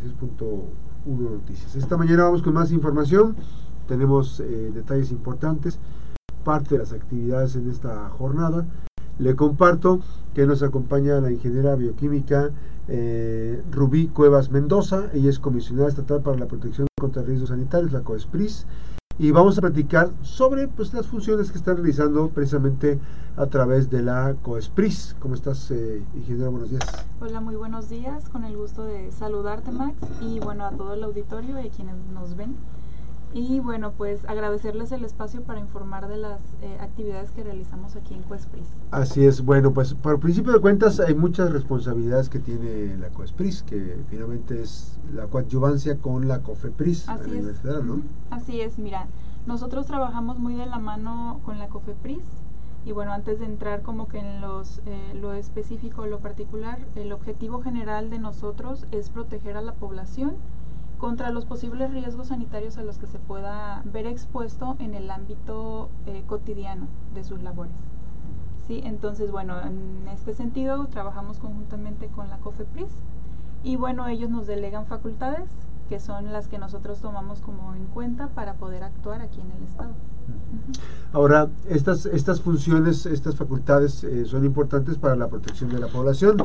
96.1 Noticias. Esta mañana vamos con más información, tenemos eh, detalles importantes, parte de las actividades en esta jornada. Le comparto que nos acompaña la ingeniera bioquímica eh, Rubí Cuevas Mendoza, ella es comisionada estatal para la protección contra riesgos sanitarios, la COESPRIS, y vamos a platicar sobre pues, las funciones que están realizando precisamente a través de la COESPRIS. ¿Cómo estás, eh, ingeniera? Buenos días. Hola, muy buenos días. Con el gusto de saludarte, Max, y bueno, a todo el auditorio y a quienes nos ven. Y bueno, pues agradecerles el espacio para informar de las eh, actividades que realizamos aquí en COESPRIS. Así es, bueno, pues por principio de cuentas hay muchas responsabilidades que tiene la COESPRIS, que finalmente es la coadyuvancia con la COFEPRIS Así es. Federal, ¿no? Así es, mira, nosotros trabajamos muy de la mano con la COFEPRIS y bueno, antes de entrar como que en los, eh, lo específico, lo particular, el objetivo general de nosotros es proteger a la población contra los posibles riesgos sanitarios a los que se pueda ver expuesto en el ámbito eh, cotidiano de sus labores. ¿Sí? Entonces, bueno, en este sentido trabajamos conjuntamente con la COFEPRIS y bueno, ellos nos delegan facultades que son las que nosotros tomamos como en cuenta para poder actuar aquí en el Estado. Ahora, estas, estas funciones, estas facultades eh, son importantes para la protección de la población,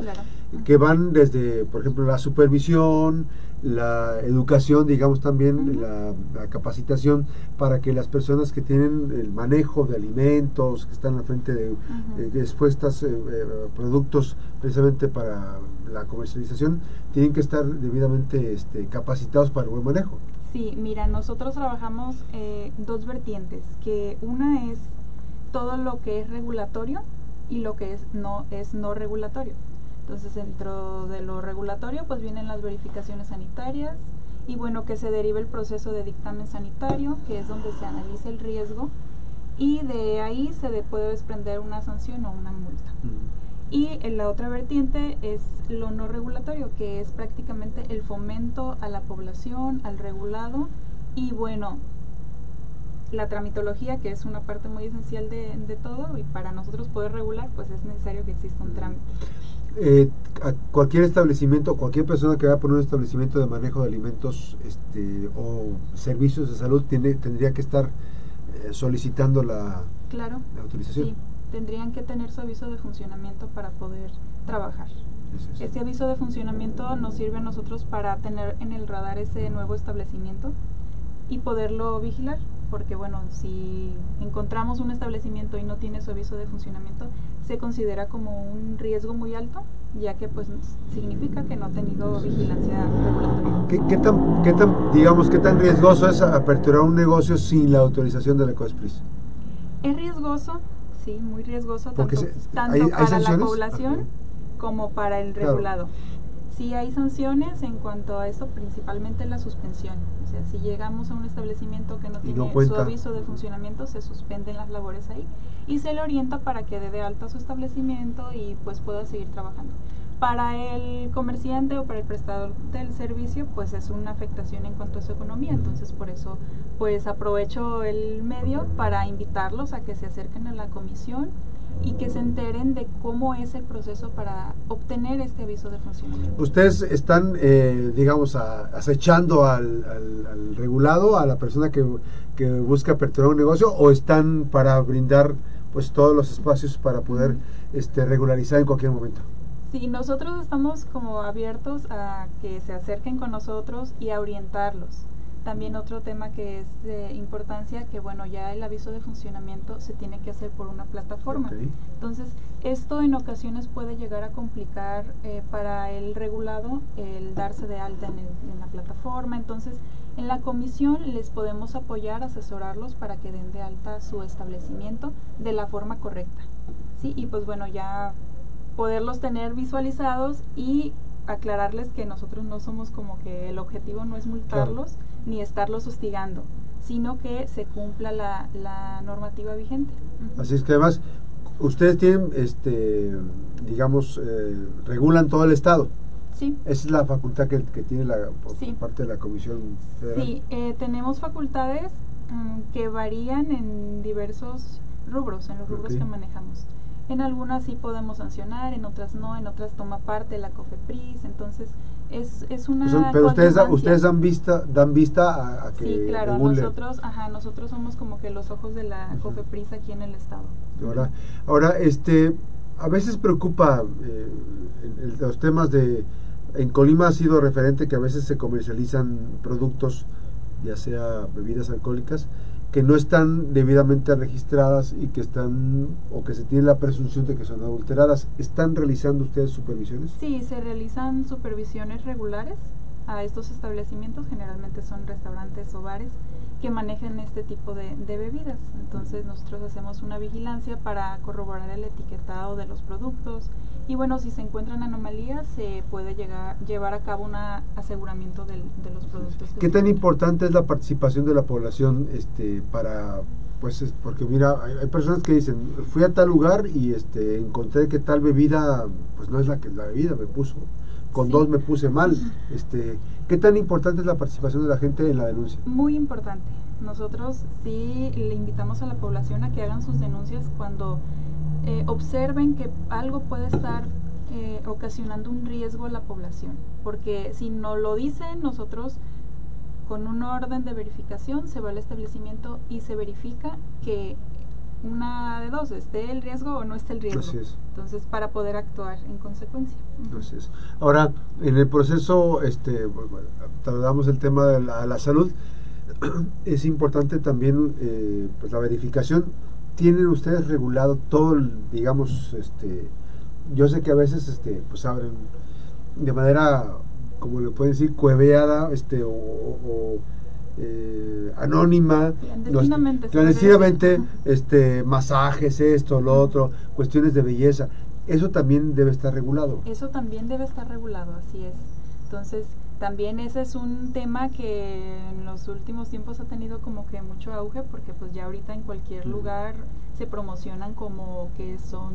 que van desde, por ejemplo, la supervisión, la educación, digamos también, la, capacitación para que las personas que tienen el manejo de alimentos, que están al frente de expuestas eh, eh, productos precisamente para la comercialización, tienen que estar debidamente este, capacitados para el buen manejo. Sí, mira, nosotros trabajamos eh, dos vertientes, que una es todo lo que es regulatorio y lo que es no es no regulatorio. Entonces, dentro de lo regulatorio, pues vienen las verificaciones sanitarias y bueno, que se derive el proceso de dictamen sanitario, que es donde se analiza el riesgo y de ahí se puede desprender una sanción o una multa. Y en la otra vertiente es lo no regulatorio, que es prácticamente el fomento a la población, al regulado y bueno, la tramitología, que es una parte muy esencial de, de todo y para nosotros poder regular, pues es necesario que exista un trámite. Eh, cualquier establecimiento, cualquier persona que vaya por un establecimiento de manejo de alimentos este, o servicios de salud tiene, tendría que estar eh, solicitando la, claro, la autorización. Sí tendrían que tener su aviso de funcionamiento para poder trabajar. Ese aviso de funcionamiento nos sirve a nosotros para tener en el radar ese nuevo establecimiento y poderlo vigilar, porque bueno, si encontramos un establecimiento y no tiene su aviso de funcionamiento, se considera como un riesgo muy alto, ya que pues significa que no ha tenido vigilancia regulatoria. ¿Qué, tan, qué tan, digamos, qué tan riesgoso es aperturar un negocio sin la autorización de la COSPRIS? Es riesgoso sí, muy riesgoso tanto, para la población como para el regulado. Sí hay sanciones en cuanto a eso, principalmente la suspensión. O sea, si llegamos a un establecimiento que no tiene su aviso de funcionamiento, se suspenden las labores ahí y se le orienta para que dé de alta su establecimiento y pues pueda seguir trabajando para el comerciante o para el prestador del servicio pues es una afectación en cuanto a su economía entonces por eso pues aprovecho el medio para invitarlos a que se acerquen a la comisión y que se enteren de cómo es el proceso para obtener este aviso de funcionamiento. ¿Ustedes están, eh, digamos, acechando al, regulado, a la persona que, que busca aperturar un negocio, o están para brindar pues todos los espacios para poder este, regularizar en cualquier momento? Sí, nosotros estamos como abiertos a que se acerquen con nosotros y a orientarlos. También otro tema que es de importancia, que bueno, ya el aviso de funcionamiento se tiene que hacer por una plataforma. Entonces, esto en ocasiones puede llegar a complicar eh, para el regulado el darse de alta en, en, la plataforma. Entonces, en la comisión les podemos apoyar, asesorarlos para que den de alta su establecimiento de la forma correcta. Sí, y pues bueno, ya poderlos tener visualizados y aclararles que nosotros no somos como que el objetivo no es multarlos ni estarlos hostigando, sino que se cumpla la, la normativa vigente. Así es que además ustedes tienen, este, digamos, eh, regulan todo el estado. Sí. Esa es la facultad que, que tiene la parte de la Comisión Federal. Sí, eh, tenemos facultades mm, que varían en diversos rubros, en los rubros que manejamos. En algunas sí podemos sancionar, en otras no, en otras toma parte la COFEPRIS, entonces es, es una pero ustedes ustedes dan vista dan vista a, que sí claro nosotros ajá nosotros somos como que los ojos de la COFEPRIS aquí en el estado. Ahora ahora este a veces preocupa eh, los temas de en Colima ha sido referente que a veces se comercializan productos ya sea bebidas alcohólicas que no están debidamente registradas y que están o que se tiene la presunción de que son adulteradas. ¿Están realizando ustedes supervisiones? Sí, se realizan supervisiones regulares a estos establecimientos, generalmente son restaurantes o bares que manejen este tipo de, bebidas. Entonces nosotros hacemos una vigilancia para corroborar el etiquetado de los productos y bueno, si se encuentran anomalías se puede llegar, llevar a cabo un aseguramiento de los productos. ¿Qué tan importante es la participación de la población este, para pues porque mira, hay, personas que dicen, fui a tal lugar y este encontré que tal bebida, pues no es la que la bebida me puso, con dos me puse mal. Este, ¿Qué tan importante es la participación de la gente en la denuncia? Muy importante. Nosotros sí le invitamos a la población a que hagan sus denuncias cuando eh, observen que algo puede estar eh, ocasionando un riesgo a la población. Porque si no lo dicen, nosotros con un orden de verificación se va al establecimiento y se verifica que una de dos, esté el riesgo o no esté el riesgo. Entonces, para poder actuar en consecuencia. Ahora, en el proceso, este, tratamos el tema de la, salud, es importante también eh, pues la verificación. ¿Tienen ustedes regulado todo, el, digamos, este, yo sé que a veces este, pues abren de manera, como le pueden decir, cueveada, este, o eh, anónima, clandestinamente, este, masajes, esto, lo otro, cuestiones de belleza. Eso también debe estar regulado. Eso también debe estar regulado, así es. Entonces, también ese es un tema que en los últimos tiempos ha tenido como que mucho auge porque pues ya ahorita en cualquier lugar se promocionan como que son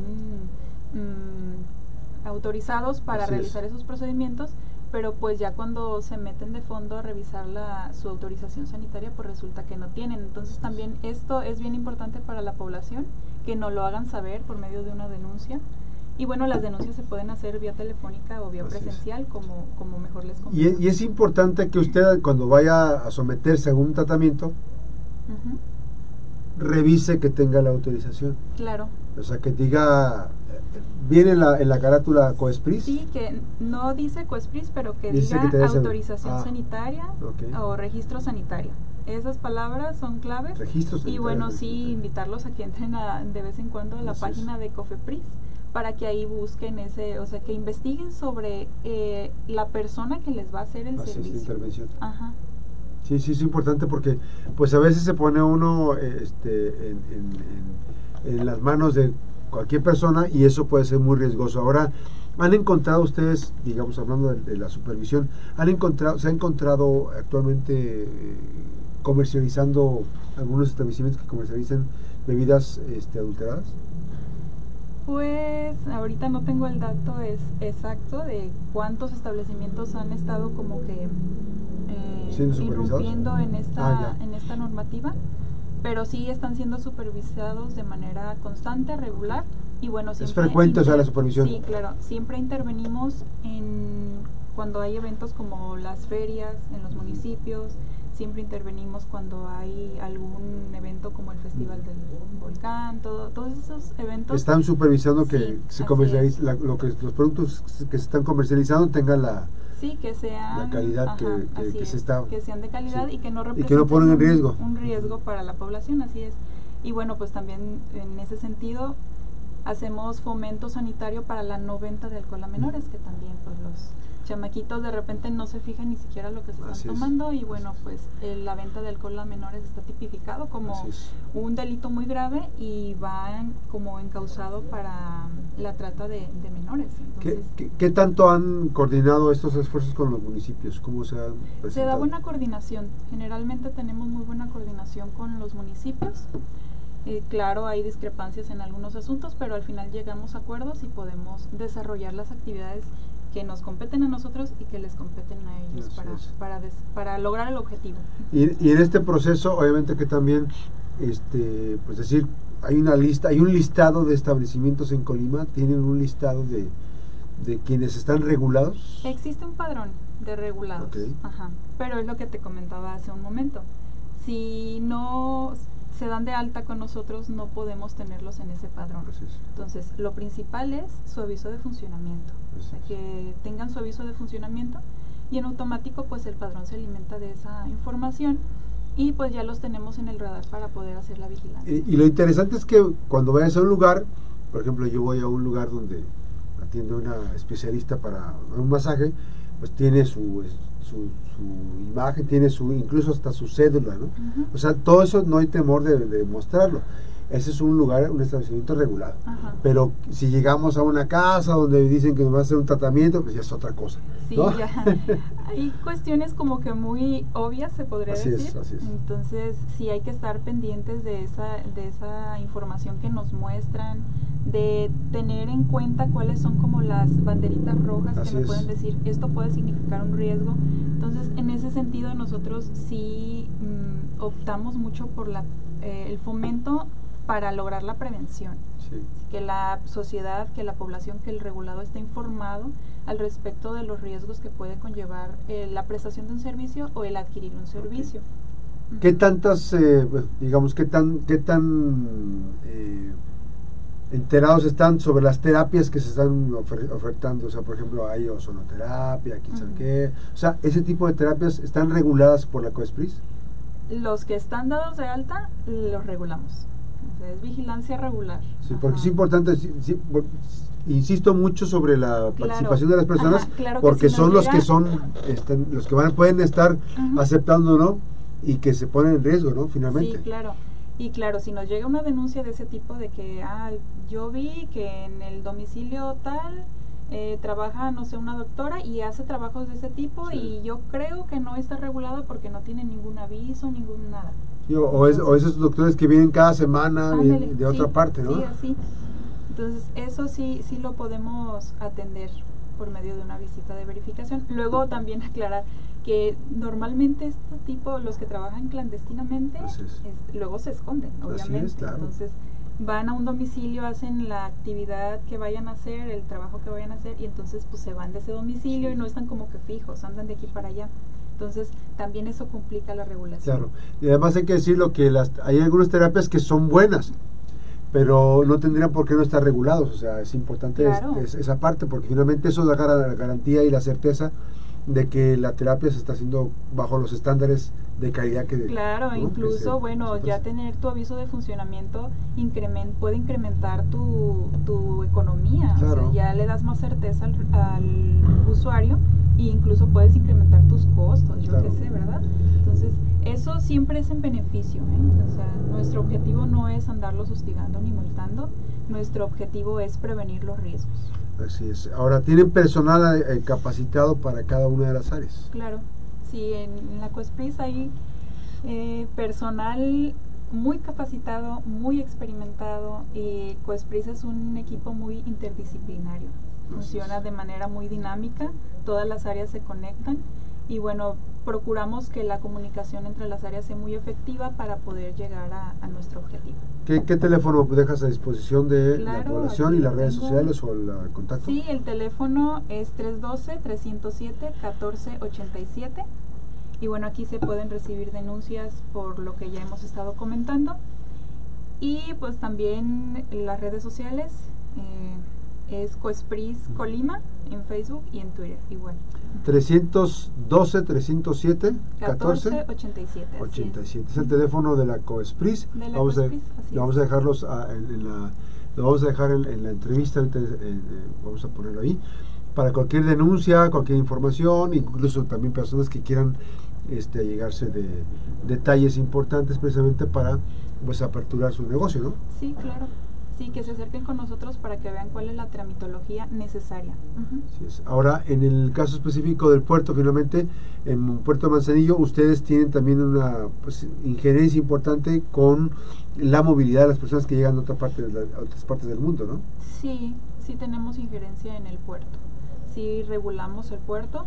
mm, autorizados para realizar esos procedimientos pero pues ya cuando se meten de fondo a revisar la, su autorización sanitaria, pues resulta que no tienen. Entonces también esto es bien importante para la población, que no lo hagan saber por medio de una denuncia. Y bueno, las denuncias se pueden hacer vía telefónica o vía presencial, como, como mejor les conviene. Y, es importante que usted cuando vaya a someterse a un tratamiento, revise que tenga la autorización. Claro. O sea, que diga ¿Viene en la, en la carátula Coespris? Sí, que no dice Coespris, pero que diga autorización ah, sanitaria o registro sanitario. Esas palabras son claves. Registro Y bueno, sí, invitarlos a que entren de vez en cuando a la página de Cofepris para que ahí busquen ese, o sea, que investiguen sobre eh, la persona que les va a hacer el servicio. intervención. Ajá. Sí, sí, es importante porque pues a veces se pone uno este, en, en, en las manos de cualquier persona y eso puede ser muy riesgoso. Ahora, ¿han encontrado ustedes, digamos, hablando de, la supervisión, han encontrado, se ha encontrado actualmente eh, comercializando algunos establecimientos que comercializan bebidas este, adulteradas? Pues ahorita no tengo el dato es, exacto de cuántos establecimientos han estado como que eh, irrumpiendo en esta, ah, en esta normativa pero sí están siendo supervisados de manera constante, regular y bueno, siempre... Es frecuente, o sea, la supervisión. Sí, claro, siempre intervenimos en cuando hay eventos como las ferias en los municipios, siempre intervenimos cuando hay algún evento como el Festival del Volcán, todo, todos esos eventos. Están supervisando que se comercialice, lo que los productos que se están comercializando tengan la, Sí, que sean la calidad que, se está, que sean de calidad y que no representen que no ponen en riesgo. Un, riesgo para la población, así es. Y bueno, pues también en ese sentido hacemos fomento sanitario para la no venta de alcohol a menores, que también pues los chamaquitos de repente no se fijan ni siquiera lo que se están tomando y bueno, pues la venta de alcohol a menores está tipificado como un delito muy grave y va como encausado para la trata de, menores. ¿Qué, tanto han coordinado estos esfuerzos con los municipios? ¿Cómo se, se da buena coordinación. Generalmente tenemos muy buena coordinación con los municipios. Eh, claro, hay discrepancias en algunos asuntos, pero al final llegamos a acuerdos y podemos desarrollar las actividades que nos competen a nosotros y que les competen a ellos para, para, para, lograr el objetivo. Y, y, en este proceso, obviamente que también, este, pues decir, hay una lista, hay un listado de establecimientos en Colima, tienen un listado de, de quienes están regulados? Existe un padrón de regulados, Ajá. pero es lo que te comentaba hace un momento. Si no se dan de alta con nosotros, no podemos tenerlos en ese padrón. Entonces, lo principal es su aviso de funcionamiento, que tengan su aviso de funcionamiento y en automático pues el padrón se alimenta de esa información y pues ya los tenemos en el radar para poder hacer la vigilancia. Y, lo interesante es que cuando vayas a un lugar, por ejemplo, yo voy a un lugar donde atiende una especialista para un masaje, pues tiene su, su, imagen, tiene su incluso hasta su cédula, ¿no? O sea, todo eso no hay temor de, de mostrarlo ese es un lugar, un establecimiento regulado. Pero si llegamos a una casa donde dicen que nos va a hacer un tratamiento, pues ya es otra cosa. Sí, ya. hay cuestiones como que muy obvias, se podría decir. así es. Entonces, sí hay que estar pendientes de esa, de esa información que nos muestran, de tener en cuenta cuáles son como las banderitas rojas que me pueden decir, esto puede significar un riesgo. Entonces, en ese sentido, nosotros sí mm, optamos mucho por la, eh, el fomento para lograr la prevención. Que la sociedad, que la población, que el regulado esté informado al respecto de los riesgos que puede conllevar eh, la prestación de un servicio o el adquirir un servicio. ¿Qué tantas, eh, digamos, qué tan, qué tan eh, enterados están sobre las terapias que se están ofertando? O sea, por ejemplo, hay ozonoterapia, quién sabe qué. O sea, ese tipo de terapias están reguladas por la COESPRIS. Los que están dados de alta, los regulamos es vigilancia regular. Sí, porque es importante, insisto mucho sobre la participación de las personas, porque son los que son, los que van, pueden estar aceptando, ¿no? Y que se ponen en riesgo, ¿no? Finalmente. Sí, claro. Y claro, si nos llega una denuncia de ese tipo de que, ah, yo vi que en el domicilio tal eh, trabaja, no sé, una doctora y hace trabajos de ese tipo y yo creo que no está regulado porque no tiene ningún aviso, ningún nada o, esos doctores que vienen cada semana de, otra parte, ¿no? Sí, así. Entonces, eso sí, sí lo podemos atender por medio de una visita de verificación. Luego también aclarar que normalmente este tipo, los que trabajan clandestinamente, luego se esconden, obviamente. Entonces, van a un domicilio, hacen la actividad que vayan a hacer, el trabajo que vayan a hacer, y entonces pues se van de ese domicilio y no están como que fijos, andan de aquí para allá. Entonces, también eso complica la regulación. Claro, y además hay que decirlo que las, hay algunas terapias que son buenas, pero no tendrían por qué no estar regulados. O sea, es importante esa parte, porque finalmente eso da la garantía y la certeza de que la terapia se está haciendo bajo los estándares de calidad que claro incluso bueno ya tener tu aviso de funcionamiento increment, puede incrementar tu, tu economía o sea, ya le das más certeza al, al usuario e incluso puedes incrementar tus costos, yo qué sé, ¿verdad? Entonces, eso siempre es en beneficio, ¿eh? O sea, nuestro objetivo no es andarlos hostigando ni multando, nuestro objetivo es prevenir los riesgos. Así es. Ahora, ¿tienen personal eh, capacitado para cada una de las áreas? Claro, sí, en, la COSPRIS hay eh, personal muy capacitado, muy experimentado y COSPRIS es un equipo muy interdisciplinario. Funciona de manera muy dinámica, todas las áreas se conectan y bueno, procuramos que la comunicación entre las áreas sea muy efectiva para poder llegar a, nuestro objetivo. ¿Qué, teléfono dejas a disposición de la población y las redes sociales o el contacto? Sí, el teléfono es 312-307-1487 y bueno, aquí se pueden recibir denuncias por lo que ya hemos estado comentando y pues también las redes sociales. Eh, es Coespris Colima en Facebook y en Twitter igual. 312 307 14 87. 87. Es. el teléfono de la Coespris. vamos, a, vamos a dejarlos en, la lo vamos a dejar en, la entrevista, eh, eh, vamos a ponerlo ahí, para cualquier denuncia, cualquier información, incluso también personas que quieran este, llegarse de detalles importantes precisamente para pues aperturar su negocio, ¿no? Sí, claro. Sí, que se acerquen con nosotros para que vean cuál es la tramitología necesaria. Ahora, en el caso específico del puerto, finalmente, en Puerto Manzanillo, ustedes tienen también una pues, injerencia importante con la movilidad de las personas que llegan a, otra parte de otras partes del mundo, ¿no? Sí, sí tenemos injerencia en el puerto. Sí regulamos el puerto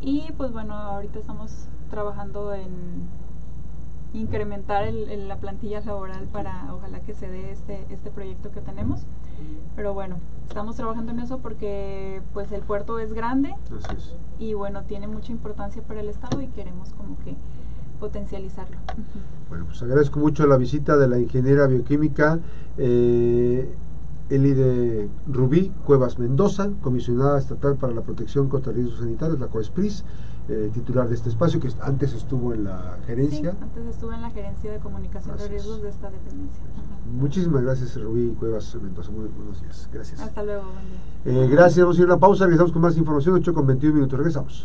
y pues bueno, ahorita estamos trabajando en incrementar el, la plantilla laboral para ojalá que se dé este, este proyecto que tenemos. Pero bueno, estamos trabajando en eso porque pues el puerto es grande y bueno, tiene mucha importancia para el Estado y queremos como que potencializarlo. Bueno, pues agradezco mucho la visita de la ingeniera bioquímica eh, Elide Rubí Cuevas Mendoza, comisionada estatal para la protección contra riesgos sanitarios, la COESPRIS, eh, titular de este espacio, que antes estuvo en la gerencia. Sí, antes estuvo en la gerencia de comunicación de riesgos de esta dependencia. Muchísimas gracias, Rubí Cuevas Mendoza. Muy buenos días. Gracias. Hasta luego, buen día. Eh, gracias, vamos a ir a una pausa. Regresamos con más información, 8 con 21 minutos. Regresamos.